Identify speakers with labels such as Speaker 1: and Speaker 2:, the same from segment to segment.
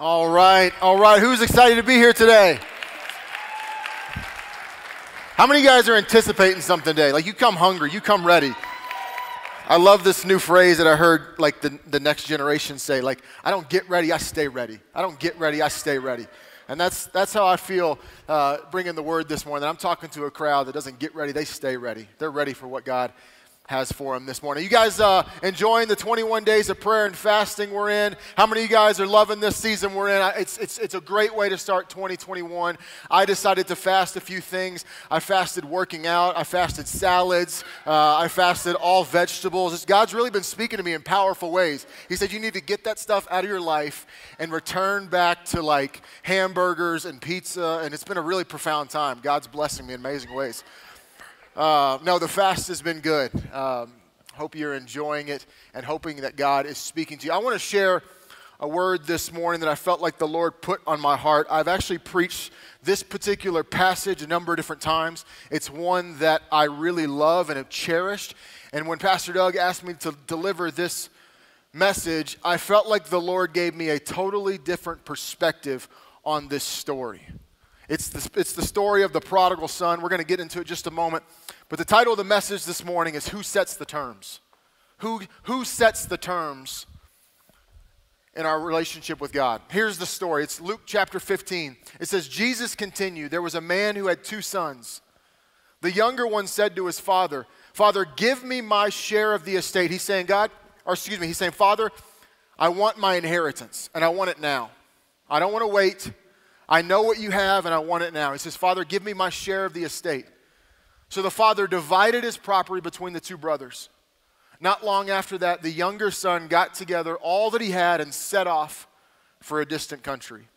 Speaker 1: All right, all right. Who's excited to be here today? How many of you guys are anticipating something today? Like you come hungry, you come ready. I love this new phrase that I heard like the, the next generation say, like, I don't get ready, I stay ready. I don't get ready, I stay ready. And that's, that's how I feel uh, bringing the word this morning. I'm talking to a crowd that doesn't get ready, they stay ready. They're ready for what God has for him this morning. You guys uh, enjoying the 21 days of prayer and fasting we're in? How many of you guys are loving this season we're in? It's, it's, it's a great way to start 2021. I decided to fast a few things. I fasted working out, I fasted salads, uh, I fasted all vegetables. God's really been speaking to me in powerful ways. He said, You need to get that stuff out of your life and return back to like hamburgers and pizza. And it's been a really profound time. God's blessing me in amazing ways. Uh, no, the fast has been good. Um, hope you're enjoying it and hoping that God is speaking to you. I want to share a word this morning that I felt like the Lord put on my heart. I've actually preached this particular passage a number of different times. It's one that I really love and have cherished. And when Pastor Doug asked me to deliver this message, I felt like the Lord gave me a totally different perspective on this story. It's the, it's the story of the prodigal son. We're going to get into it just a moment. But the title of the message this morning is Who Sets the Terms? Who, who sets the terms in our relationship with God? Here's the story. It's Luke chapter 15. It says, Jesus continued, There was a man who had two sons. The younger one said to his father, Father, give me my share of the estate. He's saying, God, or excuse me, he's saying, Father, I want my inheritance, and I want it now. I don't want to wait. I know what you have and I want it now. He says, Father, give me my share of the estate. So the father divided his property between the two brothers. Not long after that, the younger son got together all that he had and set off for a distant country.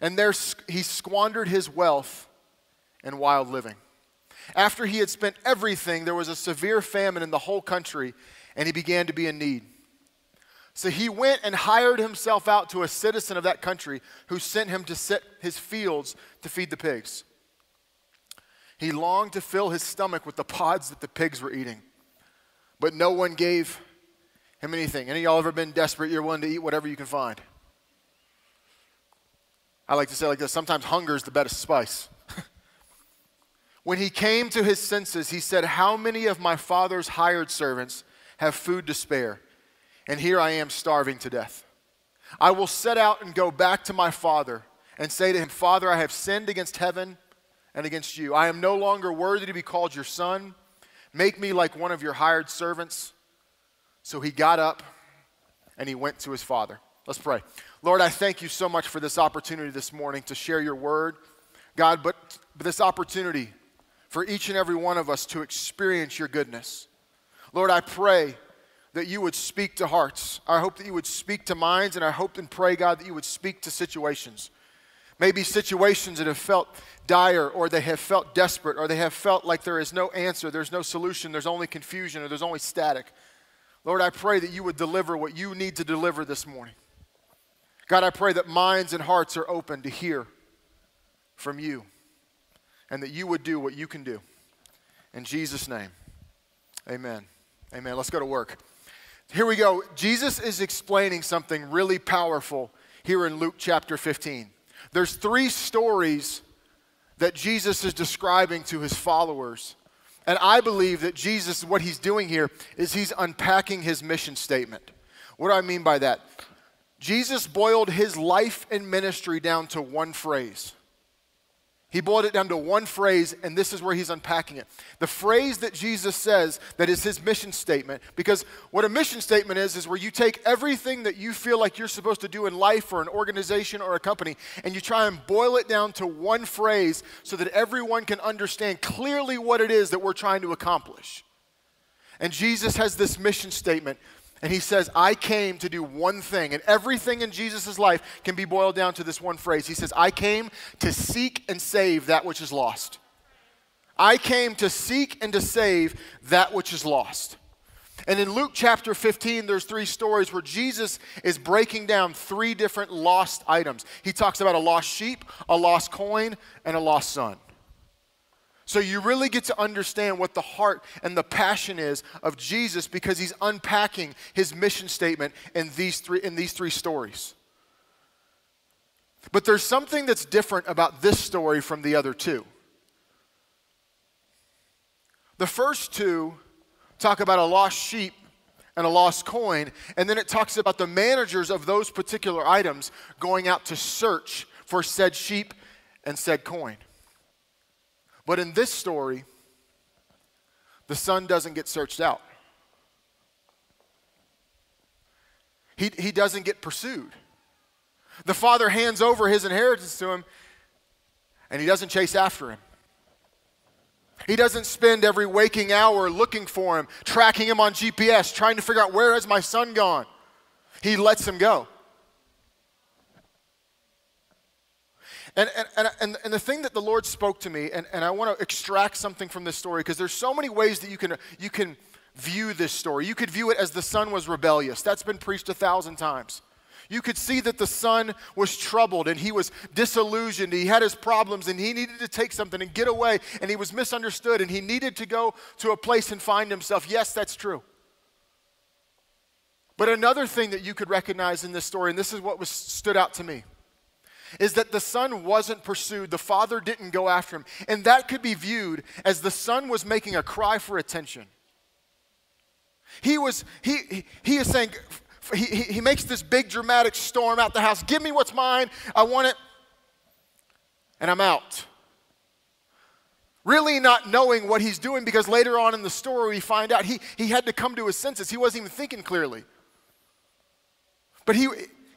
Speaker 1: And there he squandered his wealth in wild living. After he had spent everything, there was a severe famine in the whole country, and he began to be in need. So he went and hired himself out to a citizen of that country who sent him to set his fields to feed the pigs. He longed to fill his stomach with the pods that the pigs were eating, but no one gave him anything. Any of y'all ever been desperate? You're willing to eat whatever you can find. I like to say like this sometimes hunger is the best spice. when he came to his senses, he said, How many of my father's hired servants have food to spare? And here I am starving to death. I will set out and go back to my father and say to him, Father, I have sinned against heaven and against you. I am no longer worthy to be called your son. Make me like one of your hired servants. So he got up and he went to his father. Let's pray. Lord, I thank you so much for this opportunity this morning to share your word. God, but this opportunity for each and every one of us to experience your goodness. Lord, I pray that you would speak to hearts. I hope that you would speak to minds, and I hope and pray, God, that you would speak to situations. Maybe situations that have felt dire, or they have felt desperate, or they have felt like there is no answer, there's no solution, there's only confusion, or there's only static. Lord, I pray that you would deliver what you need to deliver this morning. God, I pray that minds and hearts are open to hear from you, and that you would do what you can do. In Jesus' name, amen. Amen. Let's go to work. Here we go. Jesus is explaining something really powerful here in Luke chapter 15. There's three stories that Jesus is describing to his followers. And I believe that Jesus, what he's doing here is he's unpacking his mission statement. What do I mean by that? Jesus boiled his life and ministry down to one phrase he boiled it down to one phrase, and this is where he's unpacking it. The phrase that Jesus says that is his mission statement, because what a mission statement is, is where you take everything that you feel like you're supposed to do in life or an organization or a company, and you try and boil it down to one phrase so that everyone can understand clearly what it is that we're trying to accomplish. And Jesus has this mission statement and he says, I came to do one thing. And everything in Jesus' life can be boiled down to this one phrase. He says, I came to seek and save that which is lost. I came to seek and to save that which is lost. And in Luke chapter 15, there's three stories where Jesus is breaking down three different lost items. He talks about a lost sheep, a lost coin, and a lost son. So you really get to understand what the heart and the passion is of Jesus because he's unpacking his mission statement in these three, in these three stories. But there's something that's different about this story from the other two. The first two talk about a lost sheep and a lost coin, and then it talks about the managers of those particular items going out to search for said sheep and said coin. But in this story, the son doesn't get searched out. He, he doesn't get pursued. The father hands over his inheritance to him, and he doesn't chase after him. He doesn't spend every waking hour looking for him, tracking him on GPS, trying to figure out where has my son gone. He lets him go. And, and, and, and, the thing that the Lord spoke to me, and, and I want to extract something from this story, because there's so many ways that you can, you can view this story. You could view it as the son was rebellious. That's been preached a thousand times. You could see that the son was troubled and he was disillusioned. He had his problems and he needed to take something and get away and he was misunderstood and he needed to go to a place and find himself. Yes, that's true. But another thing that you could recognize in this story, and this is what was stood out to me, is that the son wasn't pursued. The father didn't go after him. And that could be viewed as the son was making a cry for attention. He was, he, he, is saying, he, he makes this big dramatic storm out the house. Give me what's mine. I want it. And I'm out. Really not knowing what he's doing because later on in the story we find out he, he had to come to his senses. He wasn't even thinking clearly. But he,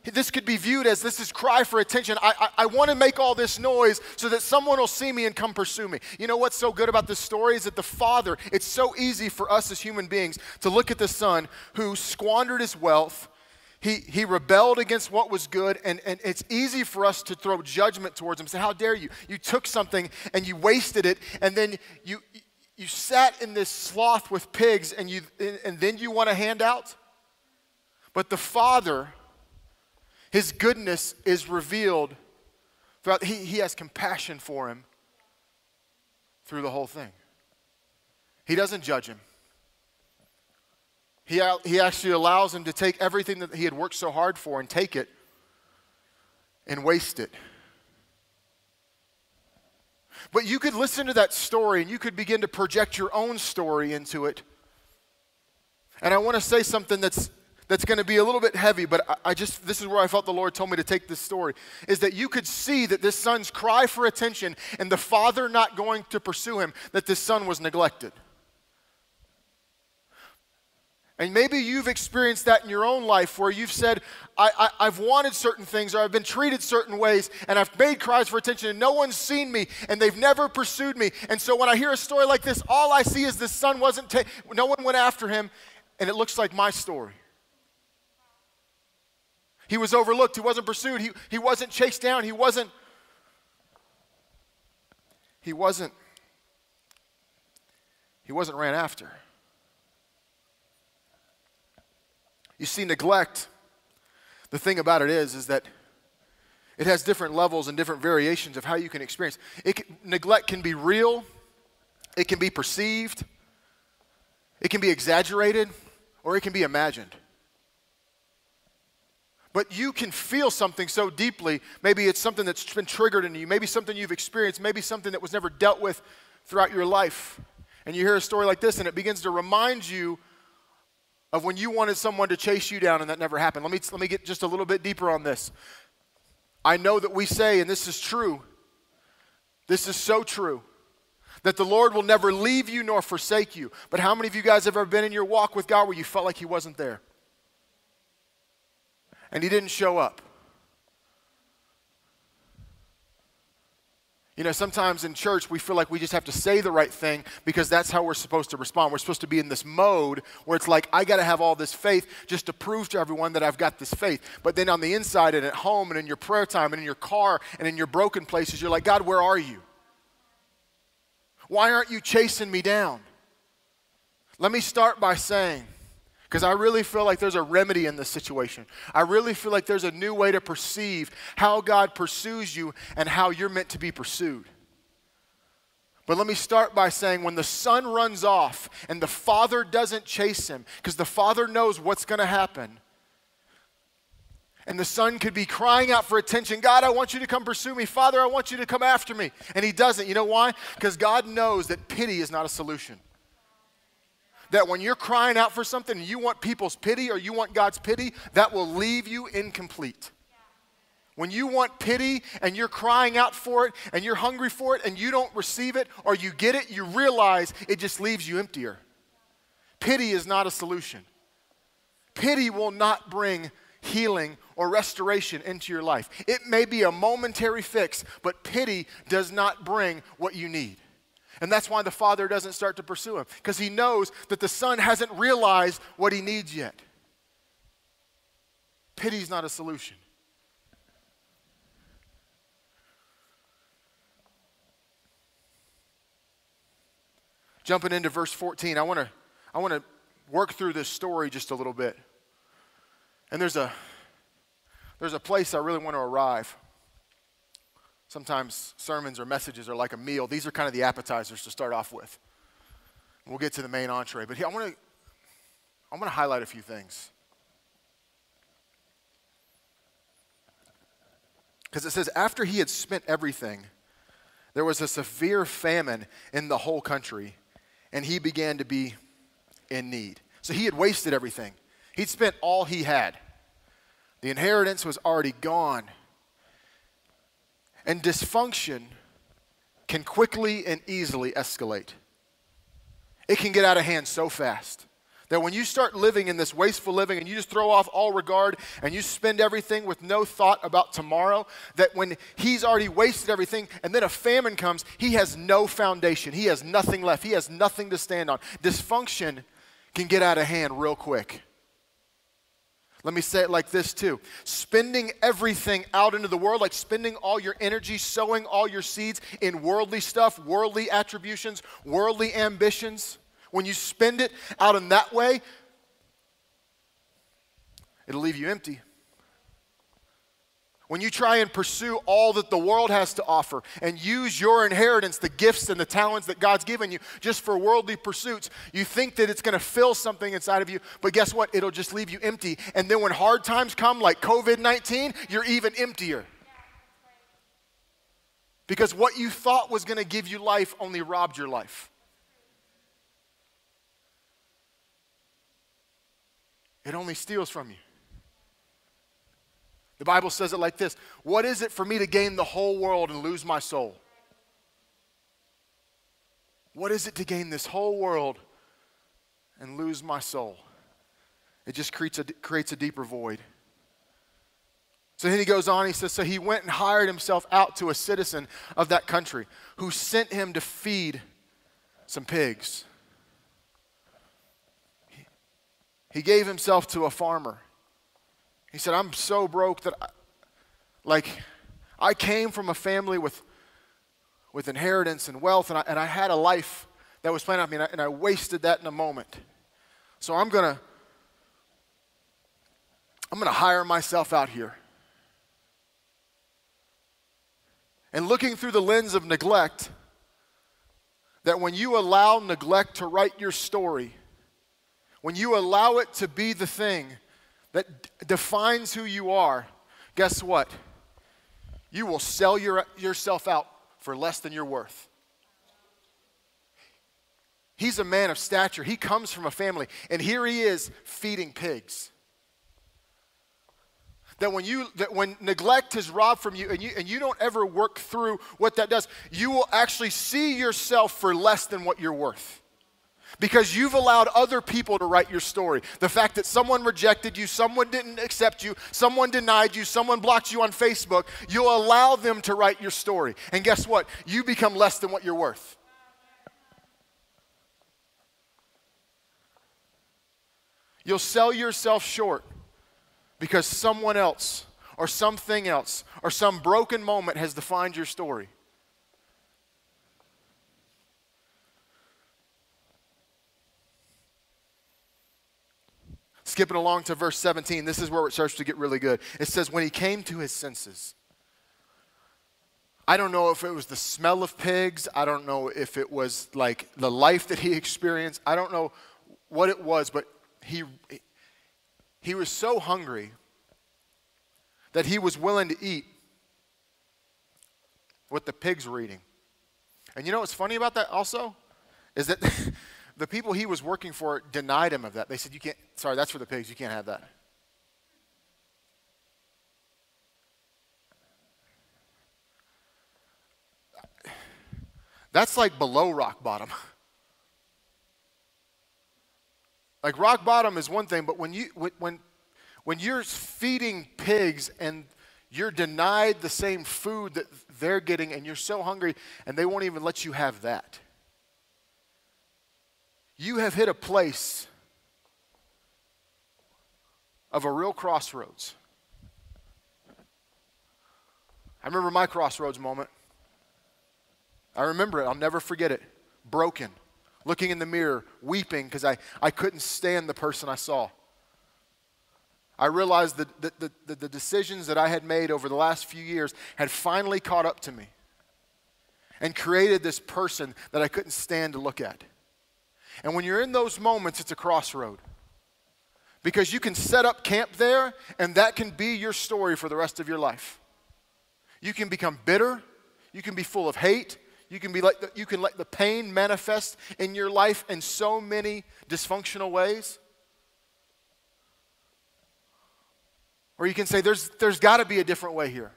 Speaker 1: this could be viewed as this is cry for attention. I, I, I want to make all this noise so that someone will see me and come pursue me. You know what's so good about this story is that the father, it's so easy for us as human beings to look at the son who squandered his wealth. He, he rebelled against what was good, and, and it's easy for us to throw judgment towards him. Say, How dare you? You took something and you wasted it, and then you, you sat in this sloth with pigs, and, you, and then you want a handout? But the father, his goodness is revealed throughout. He, he has compassion for him through the whole thing. He doesn't judge him. He, he actually allows him to take everything that he had worked so hard for and take it and waste it. But you could listen to that story and you could begin to project your own story into it. And I want to say something that's that's going to be a little bit heavy, but I, just, this is where I felt the Lord told me to take this story, is that you could see that this son's cry for attention and the father not going to pursue him, that this son was neglected. And maybe you've experienced that in your own life where you've said, I, have wanted certain things or I've been treated certain ways and I've made cries for attention and no one's seen me and they've never pursued me. And so when I hear a story like this, all I see is this son wasn't, ta- no one went after him and it looks like my story. He was overlooked. He wasn't pursued. He, he wasn't chased down. He wasn't. He wasn't. He wasn't ran after. You see, neglect, the thing about it is, is that it has different levels and different variations of how you can experience. It can, neglect can be real, it can be perceived, it can be exaggerated, or it can be imagined. But you can feel something so deeply. Maybe it's something that's been triggered in you, maybe something you've experienced, maybe something that was never dealt with throughout your life. And you hear a story like this, and it begins to remind you of when you wanted someone to chase you down and that never happened. Let me, let me get just a little bit deeper on this. I know that we say, and this is true, this is so true, that the Lord will never leave you nor forsake you. But how many of you guys have ever been in your walk with God where you felt like He wasn't there? And he didn't show up. You know, sometimes in church we feel like we just have to say the right thing because that's how we're supposed to respond. We're supposed to be in this mode where it's like, I got to have all this faith just to prove to everyone that I've got this faith. But then on the inside and at home and in your prayer time and in your car and in your broken places, you're like, God, where are you? Why aren't you chasing me down? Let me start by saying, because I really feel like there's a remedy in this situation. I really feel like there's a new way to perceive how God pursues you and how you're meant to be pursued. But let me start by saying when the son runs off and the father doesn't chase him, because the father knows what's going to happen, And the son could be crying out for attention God, I want you to come pursue me. Father, I want you to come after me. And he doesn't. You know why? Because God knows that pity is not a solution. That when you're crying out for something and you want people's pity or you want God's pity, that will leave you incomplete. When you want pity and you're crying out for it and you're hungry for it and you don't receive it or you get it, you realize it just leaves you emptier. Pity is not a solution. Pity will not bring healing or restoration into your life. It may be a momentary fix, but pity does not bring what you need. And that's why the father doesn't start to pursue him, because he knows that the son hasn't realized what he needs yet. Pity's not a solution. Jumping into verse 14, I want to I want to work through this story just a little bit. And there's a there's a place I really want to arrive. Sometimes sermons or messages are like a meal. These are kind of the appetizers to start off with. We'll get to the main entree, but here I want to I want to highlight a few things. Because it says after he had spent everything, there was a severe famine in the whole country, and he began to be in need. So he had wasted everything. He'd spent all he had. The inheritance was already gone. And dysfunction can quickly and easily escalate. It can get out of hand so fast that when you start living in this wasteful living and you just throw off all regard and you spend everything with no thought about tomorrow, that when he's already wasted everything and then a famine comes, he has no foundation. He has nothing left. He has nothing to stand on. Dysfunction can get out of hand real quick. Let me say it like this too spending everything out into the world, like spending all your energy, sowing all your seeds in worldly stuff, worldly attributions, worldly ambitions, when you spend it out in that way, it'll leave you empty. When you try and pursue all that the world has to offer and use your inheritance, the gifts and the talents that God's given you, just for worldly pursuits, you think that it's going to fill something inside of you, but guess what? It'll just leave you empty. And then when hard times come, like COVID 19, you're even emptier. Because what you thought was going to give you life only robbed your life. It only steals from you. The Bible says it like this What is it for me to gain the whole world and lose my soul? What is it to gain this whole world and lose my soul? It just creates a, creates a deeper void. So then he goes on, he says, So he went and hired himself out to a citizen of that country who sent him to feed some pigs. He gave himself to a farmer. He said, I'm so broke that, I, like, I came from a family with, with inheritance and wealth, and I, and I had a life that was planned on me, and I, and I wasted that in a moment. So I'm going to. I'm going to hire myself out here. And looking through the lens of neglect, that when you allow neglect to write your story, when you allow it to be the thing that d- defines who you are, guess what? You will sell your, yourself out for less than you're worth. He's a man of stature. He comes from a family, and here he is feeding pigs. That when you that when neglect is robbed from you and you and you don't ever work through what that does, you will actually see yourself for less than what you're worth because you've allowed other people to write your story. The fact that someone rejected you, someone didn't accept you, someone denied you, someone blocked you on Facebook, you'll allow them to write your story. And guess what? You become less than what you're worth. You'll sell yourself short because someone else or something else or some broken moment has defined your story. Skipping along to verse 17, this is where it starts to get really good. It says, When he came to his senses, I don't know if it was the smell of pigs. I don't know if it was like the life that he experienced. I don't know what it was, but he, he was so hungry that he was willing to eat what the pigs were eating. And you know what's funny about that also? Is that the people he was working for denied him of that. They said, You can't, sorry, that's for the pigs. You can't have that. That's like below rock bottom. like rock bottom is one thing, but when you when when you're feeding pigs and you're denied the same food that they're getting and you're so hungry and they won't even let you have that. You have hit a place of a real crossroads. I remember my crossroads moment. I remember it. I'll never forget it. Broken, looking in the mirror, weeping because I, I couldn't stand the person I saw. I realized that the, the, the, the decisions that I had made over the last few years had finally caught up to me and created this person that I couldn't stand to look at. And when you're in those moments, it's a crossroad. Because you can set up camp there, and that can be your story for the rest of your life. You can become bitter, you can be full of hate, you can, be like the, you can let the pain manifest in your life in so many dysfunctional ways. Or you can say, there's, there's got to be a different way here.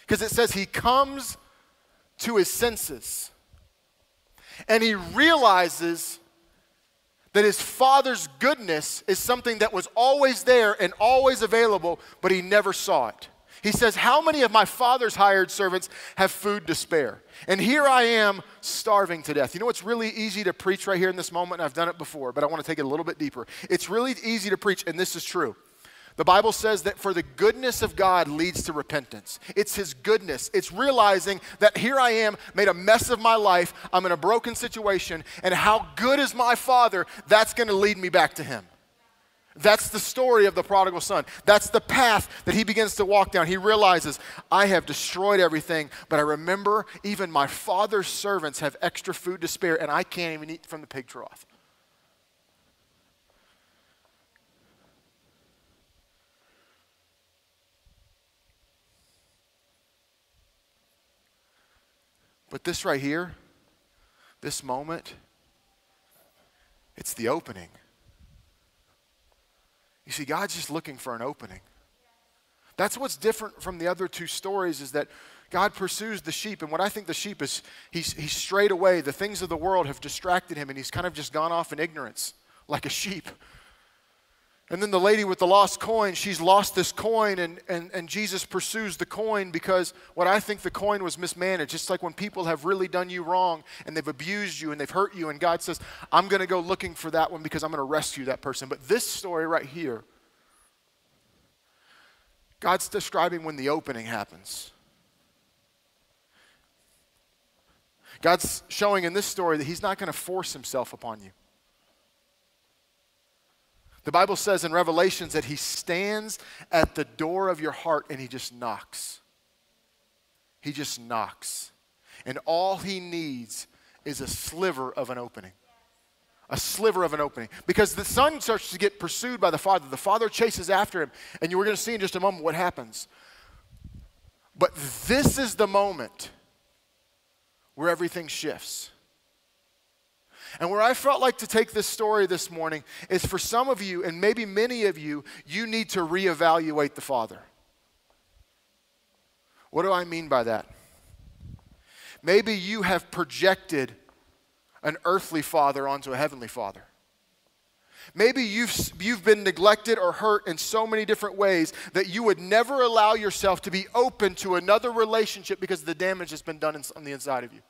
Speaker 1: Because it says he comes to his senses and he realizes that his father's goodness is something that was always there and always available, but he never saw it. He says, How many of my father's hired servants have food to spare? And here I am starving to death. You know what's really easy to preach right here in this moment? I've done it before, but I want to take it a little bit deeper. It's really easy to preach, and this is true. The Bible says that for the goodness of God leads to repentance. It's His goodness. It's realizing that here I am, made a mess of my life, I'm in a broken situation, and how good is my Father, that's going to lead me back to Him. That's the story of the prodigal son. That's the path that he begins to walk down. He realizes, I have destroyed everything, but I remember even my father's servants have extra food to spare, and I can't even eat from the pig trough. But this right here, this moment, it's the opening. You see, God's just looking for an opening. That's what's different from the other two stories is that God pursues the sheep. And what I think the sheep is, he's, he's strayed away. The things of the world have distracted him, and he's kind of just gone off in ignorance, like a sheep. And then the lady with the lost coin, she's lost this coin, and, and, and Jesus pursues the coin because what I think the coin was mismanaged. It's like when people have really done you wrong and they've abused you and they've hurt you, and God says, I'm going to go looking for that one because I'm going to rescue that person. But this story right here, God's describing when the opening happens. God's showing in this story that He's not going to force Himself upon you. The Bible says in Revelations that he stands at the door of your heart and he just knocks. He just knocks. And all he needs is a sliver of an opening. A sliver of an opening. Because the son starts to get pursued by the father. The father chases after him. And you are going to see in just a moment what happens. But this is the moment where everything shifts. And where I felt like to take this story this morning is for some of you, and maybe many of you, you need to reevaluate the Father. What do I mean by that? Maybe you have projected an earthly father onto a heavenly father. Maybe you've, you've been neglected or hurt in so many different ways that you would never allow yourself to be open to another relationship because the damage has been done in, on the inside of you.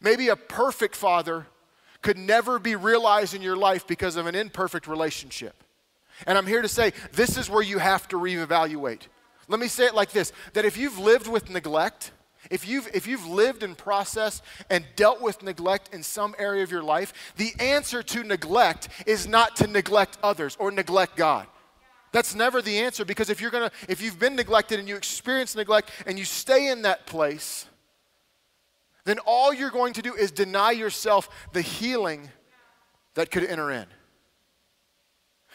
Speaker 1: Maybe a perfect father could never be realized in your life because of an imperfect relationship. And I'm here to say this is where you have to reevaluate. Let me say it like this that if you've lived with neglect, if you've, if you've lived and processed and dealt with neglect in some area of your life, the answer to neglect is not to neglect others or neglect God. That's never the answer because if you're gonna, if you've been neglected and you experience neglect and you stay in that place, then all you're going to do is deny yourself the healing that could enter in.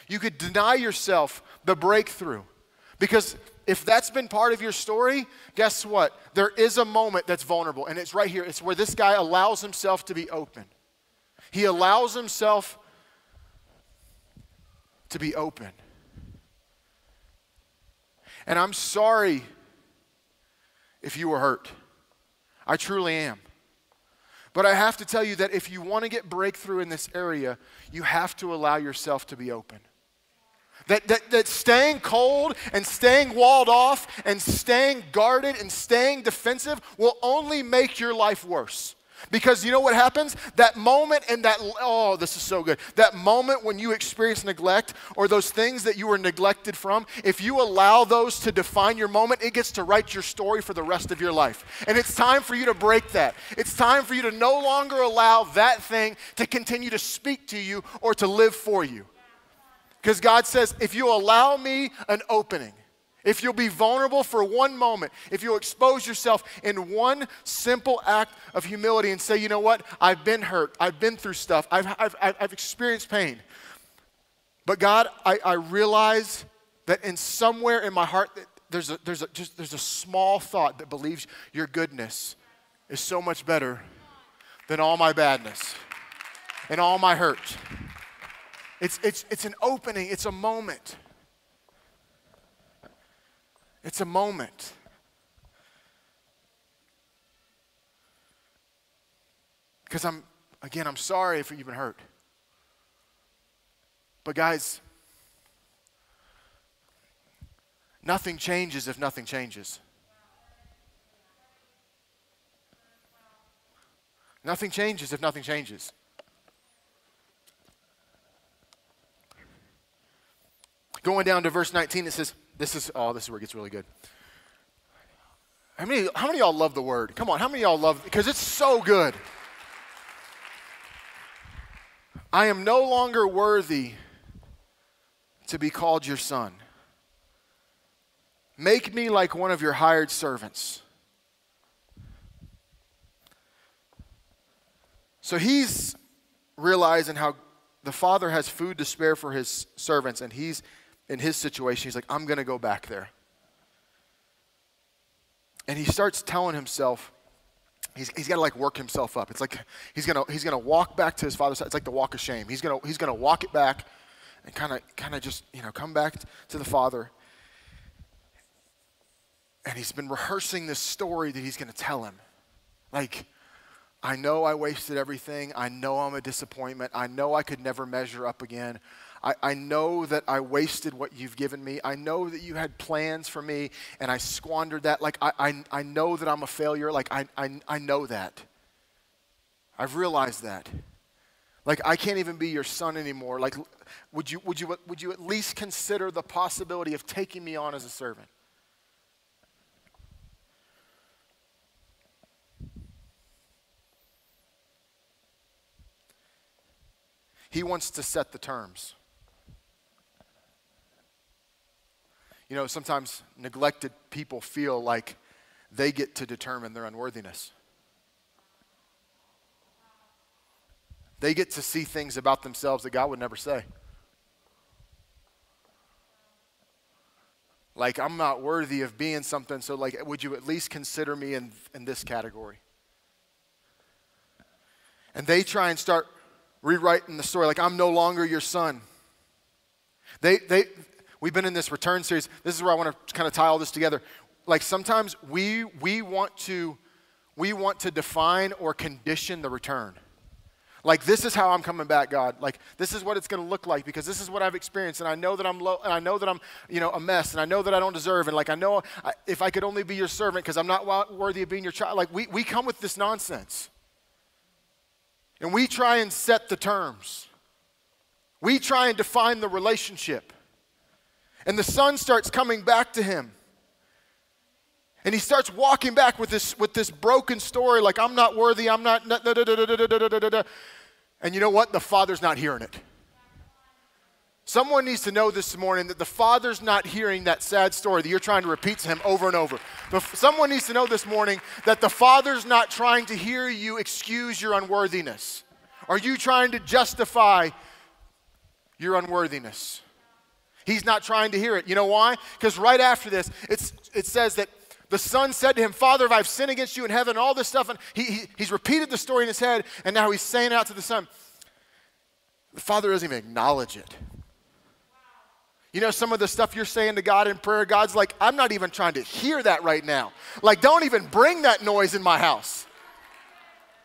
Speaker 1: You could deny yourself the breakthrough Because if that's been part of your story, guess what? There is a moment that's vulnerable, and it's right here. It's where this guy allows himself to be open. He allows himself to be open. And I'm sorry if you were hurt. I truly am. But I have to tell you that if you want to get breakthrough in this area, you have to allow yourself to be open. That, that, that staying cold and staying walled off and staying guarded and staying defensive will only make your life worse. Because you know what happens? That moment and that, oh, this is so good. That moment when you experience neglect or those things that you were neglected from, if you allow those to define your moment, it gets to write your story for the rest of your life. And it's time for you to break that. It's time for you to no longer allow that thing to continue to speak to you or to live for you. Because God says, if you allow me an opening, if you'll be vulnerable for one moment, if you'll expose yourself in one simple act of humility and say, you know what, I've been hurt, I've been through stuff, I've, I've, I've experienced pain. But God, I, I realize that in somewhere in my heart, there's a, there's, a, just, there's a small thought that believes your goodness is so much better than all my badness and all my hurt. It's, it's, it's an opening, it's a moment. It's a moment. Because I'm, again, I'm sorry if you've been hurt. But, guys, nothing changes if nothing changes. Nothing changes if nothing changes. Going down to verse 19, it says, this is, oh, this is where it gets really good. How many, how many y'all love the word? Come on, how many y'all love, because it's so good. I am no longer worthy to be called your son. Make me like one of your hired servants. So he's realizing how the father has food to spare for his servants, and he's in his situation, he's like, I'm going to go back there. And he starts telling himself, he's, he's got to like work himself up. It's like he's going to he's gonna walk back to his father's side. It's like the walk of shame. He's going to he's gonna walk it back and kind of kind of just, you know, come back to the father. And he's been rehearsing this story that he's going to tell him. Like, I know I wasted everything. I know I'm a disappointment. I know I could never measure up again. I, I know that I wasted what you've given me. I know that you had plans for me and I squandered that. Like, I, I, I know that I'm a failure. Like, I, I, I know that. I've realized that. Like, I can't even be your son anymore. Like, would you, would you, would you at least consider the possibility of taking me on as a servant? He wants to set the terms. You know, sometimes neglected people feel like they get to determine their unworthiness. They get to see things about themselves that God would never say. Like, I'm not worthy of being something, so, like, would you at least consider me in, in this category? And they try and start rewriting the story, like, I'm no longer your son. They, they, We've been in this return series. This is where I want to kind of tie all this together. Like sometimes we we want to we want to define or condition the return. Like this is how I'm coming back, God. Like this is what it's going to look like because this is what I've experienced, and I know that I'm low, and I know that I'm, you know, a mess, and I know that I don't deserve, and like I know I, if I could only be your servant because I'm not worthy of being your child. Like we we come with this nonsense, and we try and set the terms. We try and define the relationship. And the son starts coming back to him. And he starts walking back with this, with this broken story like, I'm not worthy, I'm not. and you know what? The father's not hearing it. Someone needs to know this morning that the father's not hearing that sad story that you're trying to repeat to him over and over. Someone needs to know this morning that the father's not trying to hear you excuse your unworthiness. Are you trying to justify your unworthiness? He's not trying to hear it. You know why? Because right after this, it's, it says that the son said to him, Father, if I've sinned against you in heaven, all this stuff. And he, he, he's repeated the story in his head, and now he's saying it out to the son. The father doesn't even acknowledge it. You know, some of the stuff you're saying to God in prayer, God's like, I'm not even trying to hear that right now. Like, don't even bring that noise in my house.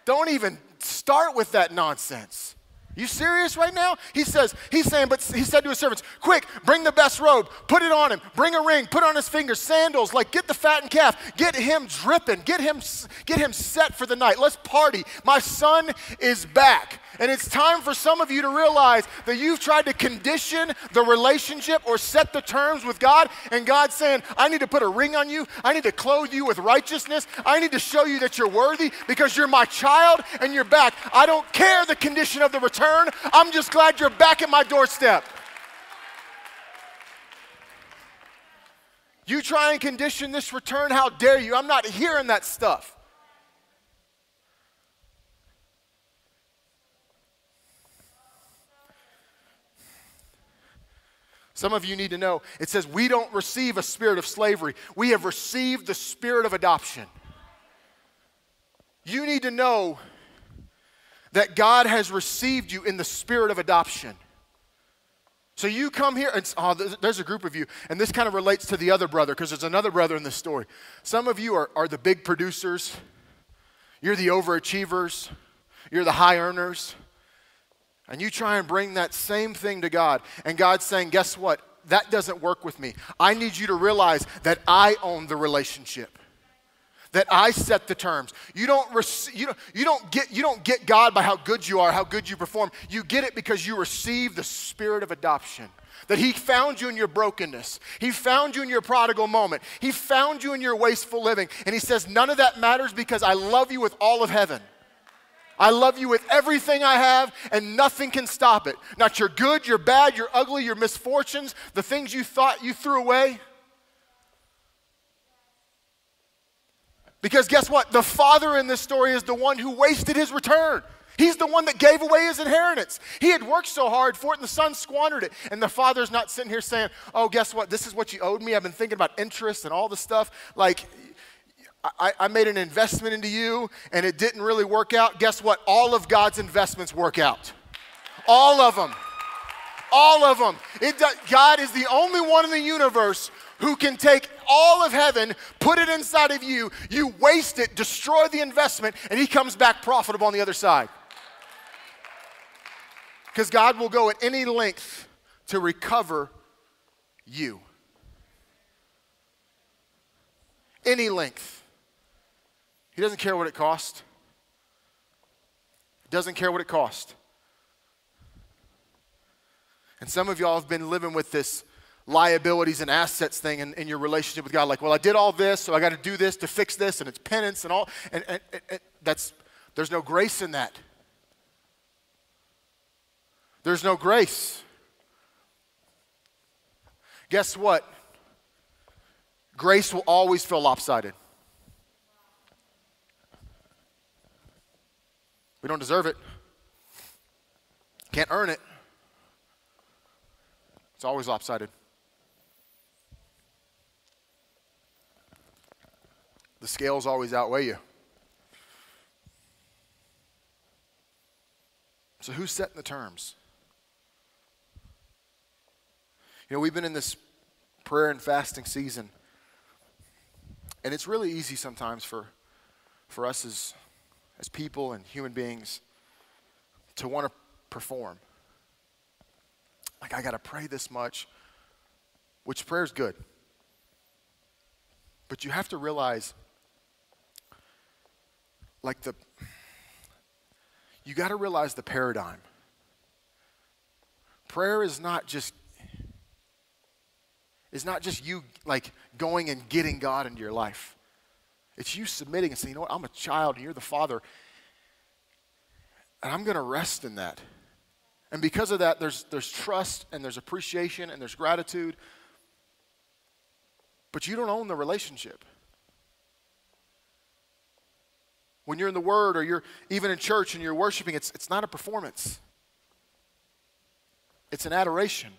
Speaker 1: Don't even start with that nonsense. You serious right now? He says, he's saying, but he said to his servants, quick, bring the best robe, put it on him, bring a ring, put on his fingers, sandals, like get the fattened calf, get him dripping, get him, get him set for the night. Let's party. My son is back. And it's time for some of you to realize that you've tried to condition the relationship or set the terms with God, and God's saying, I need to put a ring on you. I need to clothe you with righteousness. I need to show you that you're worthy because you're my child and you're back. I don't care the condition of the return. I'm just glad you're back at my doorstep. You try and condition this return, how dare you? I'm not hearing that stuff. Some of you need to know it says we don't receive a spirit of slavery, we have received the spirit of adoption. You need to know that God has received you in the spirit of adoption. So you come here, and oh, there's a group of you, and this kind of relates to the other brother because there's another brother in this story. Some of you are, are the big producers, you're the overachievers, you're the high earners. And you try and bring that same thing to God. And God's saying, guess what? That doesn't work with me. I need you to realize that I own the relationship. That I set the terms. You don't, rec- you, don't, you, don't get, you don't get God by how good you are, how good you perform. You get it because you receive the spirit of adoption. That He found you in your brokenness. He found you in your prodigal moment. He found you in your wasteful living. And He says, None of that matters because I love you with all of heaven. I love you with everything I have, and nothing can stop it. Not your good, your bad, your ugly, your misfortunes, the things you thought you threw away. Because guess what? The father in this story is the one who wasted his return. He's the one that gave away his inheritance. He had worked so hard for it, and the son squandered it. And the father's not sitting here saying, Oh, guess what? This is what you owed me. I've been thinking about interest and all this stuff. Like, I, I, made an investment into you and it didn't really work out. Guess what? All of God's investments work out. All of them. All of them. It, God is the only one in the universe who can take all of heaven, put it inside of you, you waste it, destroy the investment, and He comes back profitable on the other side. Because God will go at any length to recover you. Any length. He doesn't care what it costs. Doesn't care what it costs. And some of y'all have been living with this liabilities and assets thing in, in your relationship with God. Like, well, I did all this, so I got to do this to fix this, and it's penance and all. And, and, and that's, there's no grace in that. There's no grace. Guess what? Grace will always feel lopsided. We don't deserve it. Can't earn it. It's always lopsided. The scales always outweigh you. So, who's setting the terms? You know, we've been in this prayer and fasting season, and it's really easy sometimes for, for us as as people and human beings to want to perform. Like, I got to pray this much, which prayer is good. But you have to realize, like, the, you got to realize the paradigm. Prayer is not just is not just you like going and getting God into your life. It's you submitting and saying, you know what, I'm a child and you're the father. And I'm to rest in that. And because of that, there's, there's trust and there's appreciation and there's gratitude. But you don't own the relationship. When you're in the Word or you're even in church and you're worshiping, it's, it's not a performance, it's an adoration.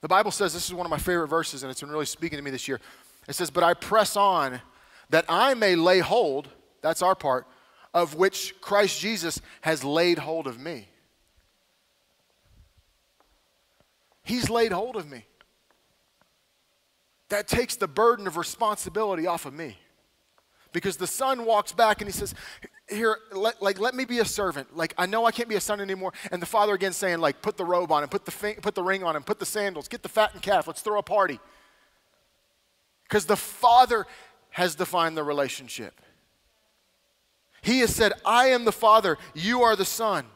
Speaker 1: The Bible says this is one of my favorite verses, and it's been really speaking to me this year. It says, But I press on that I may lay hold, that's our part, of which Christ Jesus has laid hold of me. He's laid hold of me. That takes the burden of responsibility off of me. Because the son walks back and he says, Here, let, like, let me be a servant. Like, I know I can't be a son anymore. And the father again saying, like, put the robe on him, put the, put the ring on him, put the sandals, get the fattened calf, let's throw a party. Because the father has defined the relationship. He has said, I am the father, you are the son.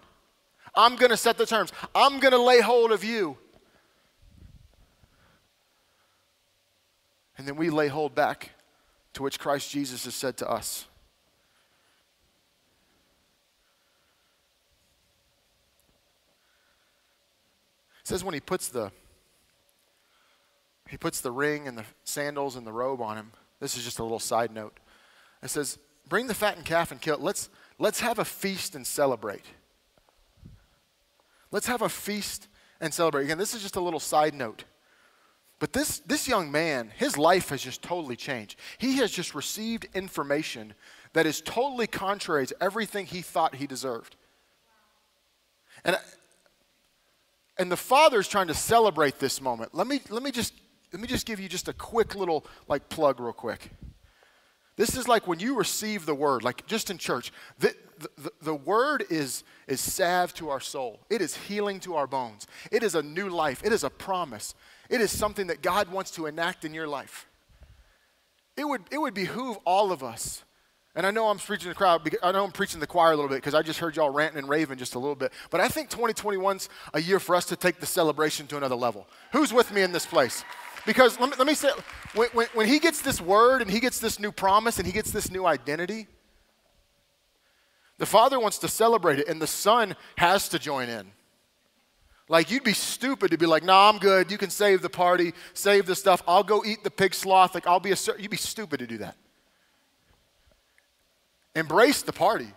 Speaker 1: I'm going to set the terms, I'm going to lay hold of you. And then we lay hold back to which Christ Jesus has said to us. It says when he puts the he puts the ring and the sandals and the robe on him. This is just a little side note. It says, "Bring the fattened calf and kill. Let's let's have a feast and celebrate." Let's have a feast and celebrate. Again, this is just a little side note. But this, this young man, his life has just totally changed. He has just received information that is totally contrary to everything he thought he deserved. And, and the father's trying to celebrate this moment. Let me, let, me just, let me just give you just a quick little like plug real quick. This is like when you receive the word, like just in church. The, the, the, word is, is salve to our soul. It is healing to our bones. It is a new life. It is a promise. It is something that God wants to enact in your life. It would, it would behoove all of us. And I know I'm preaching the crowd, I know I'm preaching the choir a little bit because I just heard y'all ranting and raving just a little bit. But I think 2021's a year for us to take the celebration to another level. Who's with me in this place? Because let me, let me say, when, when, when he gets this word and he gets this new promise and he gets this new identity, the Father wants to celebrate it and the Son has to join in. Like, you'd be stupid to be like, nah, I'm good. You can save the party, save the stuff. I'll go eat the pig sloth. Like, I'll be a, you'd be stupid to do that. Embrace the party.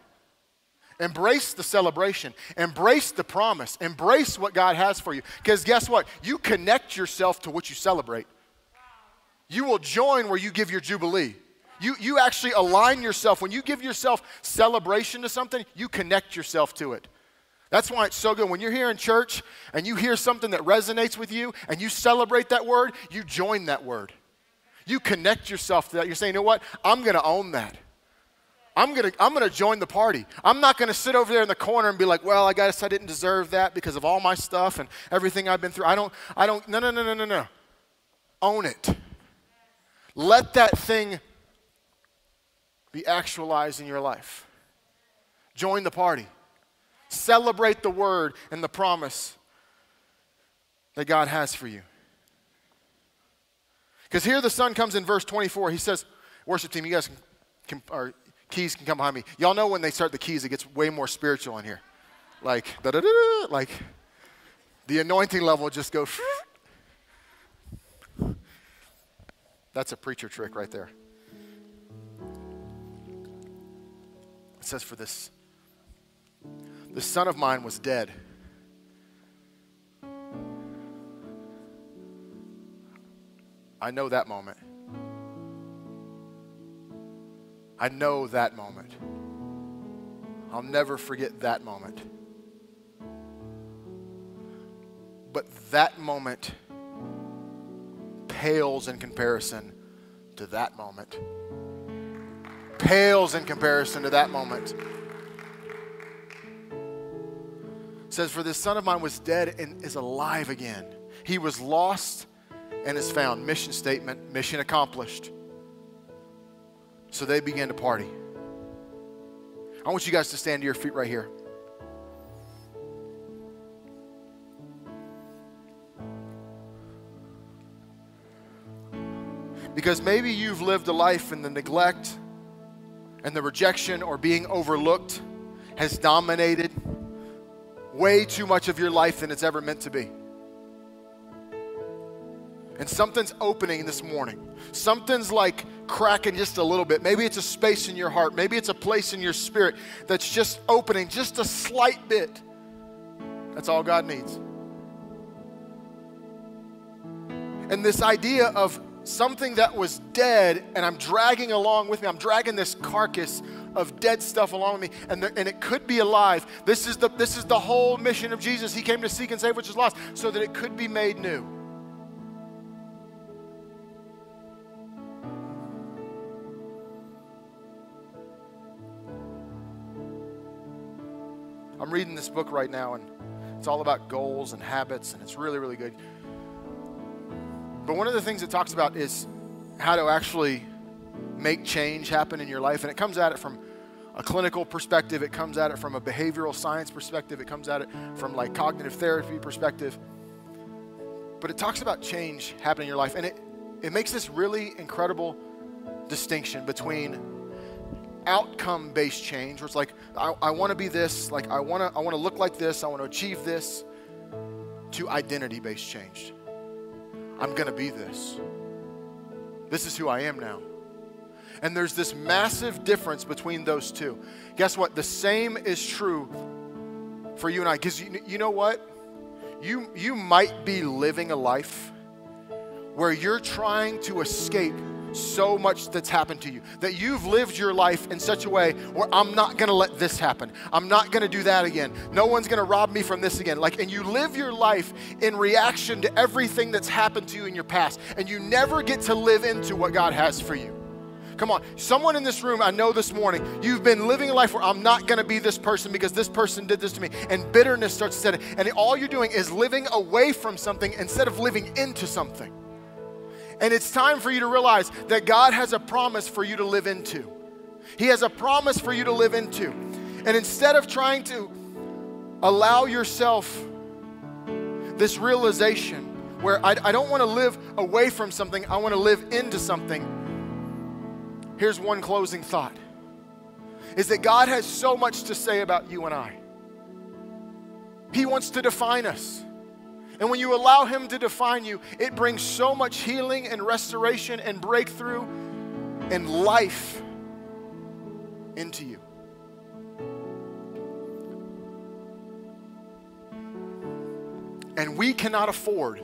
Speaker 1: Embrace the celebration. Embrace the promise. Embrace what God has for you. Because guess what? You connect yourself to what you celebrate. You will join where you give your jubilee. You, you actually align yourself. When you give yourself celebration to something, you connect yourself to it. That's why it's so good. When you're here in church and you hear something that resonates with you and you celebrate that word, you join that word. You connect yourself to that. You're saying, you know what? I'm going to own that. I'm going to I'm going to join the party. I'm not going to sit over there in the corner and be like, well, I guess I didn't deserve that because of all my stuff and everything I've been through. I don't, I don't, no, no, no, no, no, no. Own it. Let that thing be actualized in your life. Join the party. Celebrate the word and the promise that God has for you. Because here the son comes in verse 24. He says, Worship team, you guys can, or keys can come behind me. Y'all know when they start the keys, it gets way more spiritual in here. Like, da da da, like the anointing level just goes. That's a preacher trick right there. It says, For this the son of mine was dead. I know that moment. I know that moment. I'll never forget that moment. But that moment pales in comparison to that moment. Pales in comparison to that moment. Says, For this son of mine was dead and is alive again. He was lost and is found. Mission statement, mission accomplished. So they began to party. I want you guys to stand to your feet right here. Because maybe you've lived a life in the neglect and the rejection or being overlooked has dominated way too much of your life than it's ever meant to be. And something's opening this morning. Something's like cracking just a little bit. Maybe it's a space in your heart. Maybe it's a place in your spirit that's just opening just a slight bit. That's all God needs. And this idea of something that was dead and I'm dragging along with me, I'm dragging this carcass of dead stuff along with me, and, the, and it could be alive. This is, the, this is the whole mission of Jesus. He came to seek and save which is lost, so that it could be made new. I'm reading this book right now, and it's all about goals and habits, and it's really, really good. But one of the things it talks about is how to actually make change happen in your life. And it comes at it from a clinical perspective, it comes at it from a behavioral science perspective, it comes at it from like cognitive therapy perspective. But it talks about change happening in your life. And it, it makes this really incredible distinction between outcome based change, where it's like, I, I want to be this, like, I want to I wanna look like this, I want to achieve this, to identity based change. I'm going to be this. This is who I am now. And there's this massive difference between those two. Guess what? The same is true for you and I. Because you, you know what? You, you might be living a life where you're trying to escape so much that's happened to you. That you've lived your life in such a way where I'm not to let this happen. I'm not to do that again. No one's to rob me from this again. Like and you live your life in reaction to everything that's happened to you in your past and you never get to live into what God has for you. Come on. Someone in this room, I know this morning, you've been living a life where I'm not going to be this person because this person did this to me. And bitterness starts to set in. And all you're doing is living away from something instead of living into something. And it's time for you to realize that God has a promise for you to live into. He has a promise for you to live into. And instead of trying to allow yourself this realization where I, I don't want to live away from something, I want to live into something, here's one closing thought is that God has so much to say about you and I. He wants to define us. And when you allow Him to define you, it brings so much healing and restoration and breakthrough and life into you. And we cannot afford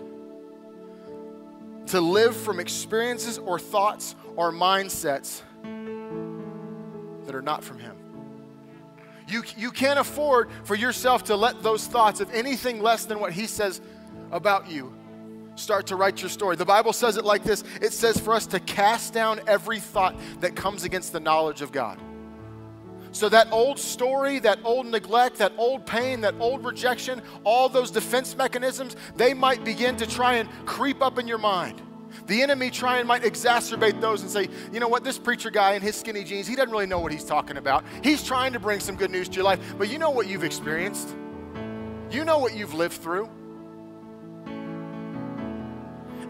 Speaker 1: to live from experiences or thoughts or mindsets that are not from Him. You, you can't afford for yourself to let those thoughts of anything less than what He says about you. Start to write your story. The Bible says it like this it says for us to cast down every thought that comes against the knowledge of God. So, that old story, that old neglect, that old pain, that old rejection, all those defense mechanisms, they might begin to try and creep up in your mind. The enemy try and might exacerbate those and say, you know what, this preacher guy in his skinny jeans, he doesn't really know what he's talking about. He's trying to bring some good news to your life, but you know what you've experienced. You know what you've lived through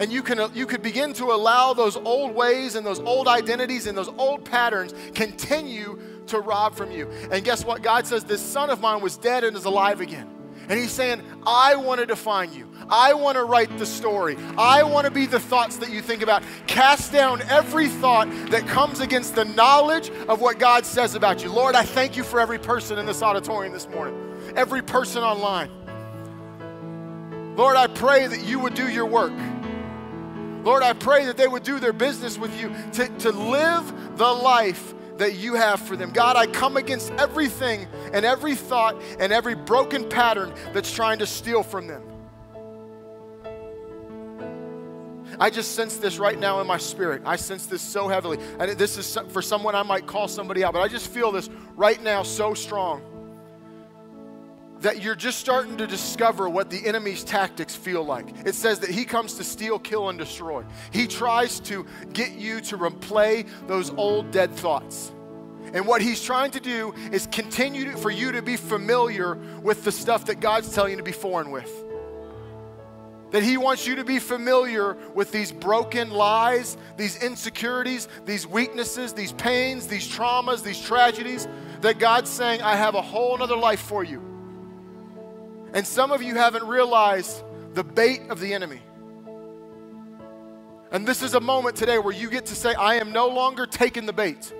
Speaker 1: and you can you could begin to allow those old ways and those old identities and those old patterns continue to rob from you. And guess what? God says this son of mine was dead and is alive again. And he's saying, I want to define you. I want to write the story. I want to be the thoughts that you think about. Cast down every thought that comes against the knowledge of what God says about you. Lord, I thank you for every person in this auditorium this morning, every person online. Lord, I pray that you would do your work. Lord, I pray that they would do their business with you to, to live the life that you have for them. God, I come against everything and every thought and every broken pattern that's trying to steal from them. I just sense this right now in my spirit. I sense this so heavily. And this is for someone I might call somebody out, but I just feel this right now so strong that you're just starting to discover what the enemy's tactics feel like. It says that he comes to steal, kill, and destroy. He tries to get you to replay those old dead thoughts. And what he's trying to do is continue to, for you to be familiar with the stuff that God's telling you to be foreign with. That he wants you to be familiar with these broken lies, these insecurities, these weaknesses, these pains, these traumas, these tragedies. That God's saying, I have a whole other life for you. And some of you haven't realized the bait of the enemy. And this is a moment today where you get to say, I am no longer taking the bait.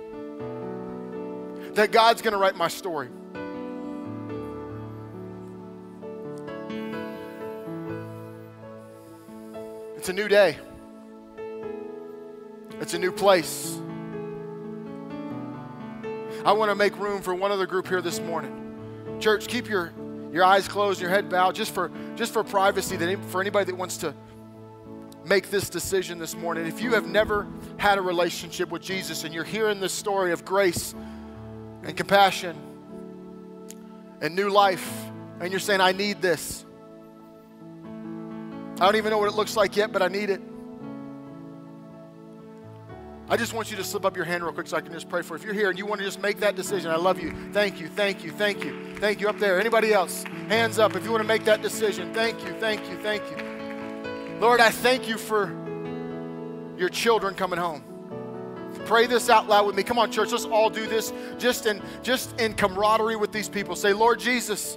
Speaker 1: That God's to write my story. It's a new day, it's a new place. I want to make room for one other group here this morning. Church, keep your, your eyes closed, your head bowed, just for, just for privacy, that for anybody that wants to make this decision this morning. If you have never had a relationship with Jesus and you're hearing this story of grace and compassion and new life, and you're saying, I need this. I don't even know what it looks like yet, but I need it. I just want you to slip up your hand real quick so I can just pray for. you. If you're here and you want to just make that decision, I love you. Thank you, thank you, thank you, thank you. Up there, anybody else? Hands up if you want to make that decision. Thank you, thank you, thank you. Lord, I thank you for your children coming home. Pray this out loud with me. Come on, church, let's all do this just in just in camaraderie with these people. Say, Lord Jesus,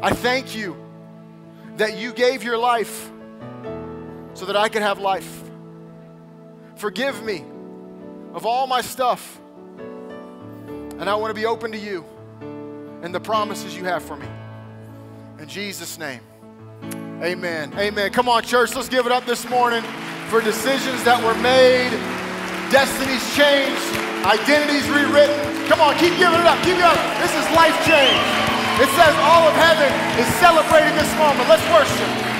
Speaker 1: I thank you that you gave your life so that I could have life. Forgive me of all my stuff. And I want to be open to you and the promises you have for me. In Jesus' name. Amen. Amen. Come on, church, let's give it up this morning for decisions that were made, destinies changed, identities rewritten. Come on, keep giving it up. Keep it up. This is life change. It says all of heaven is celebrating this moment. Let's worship.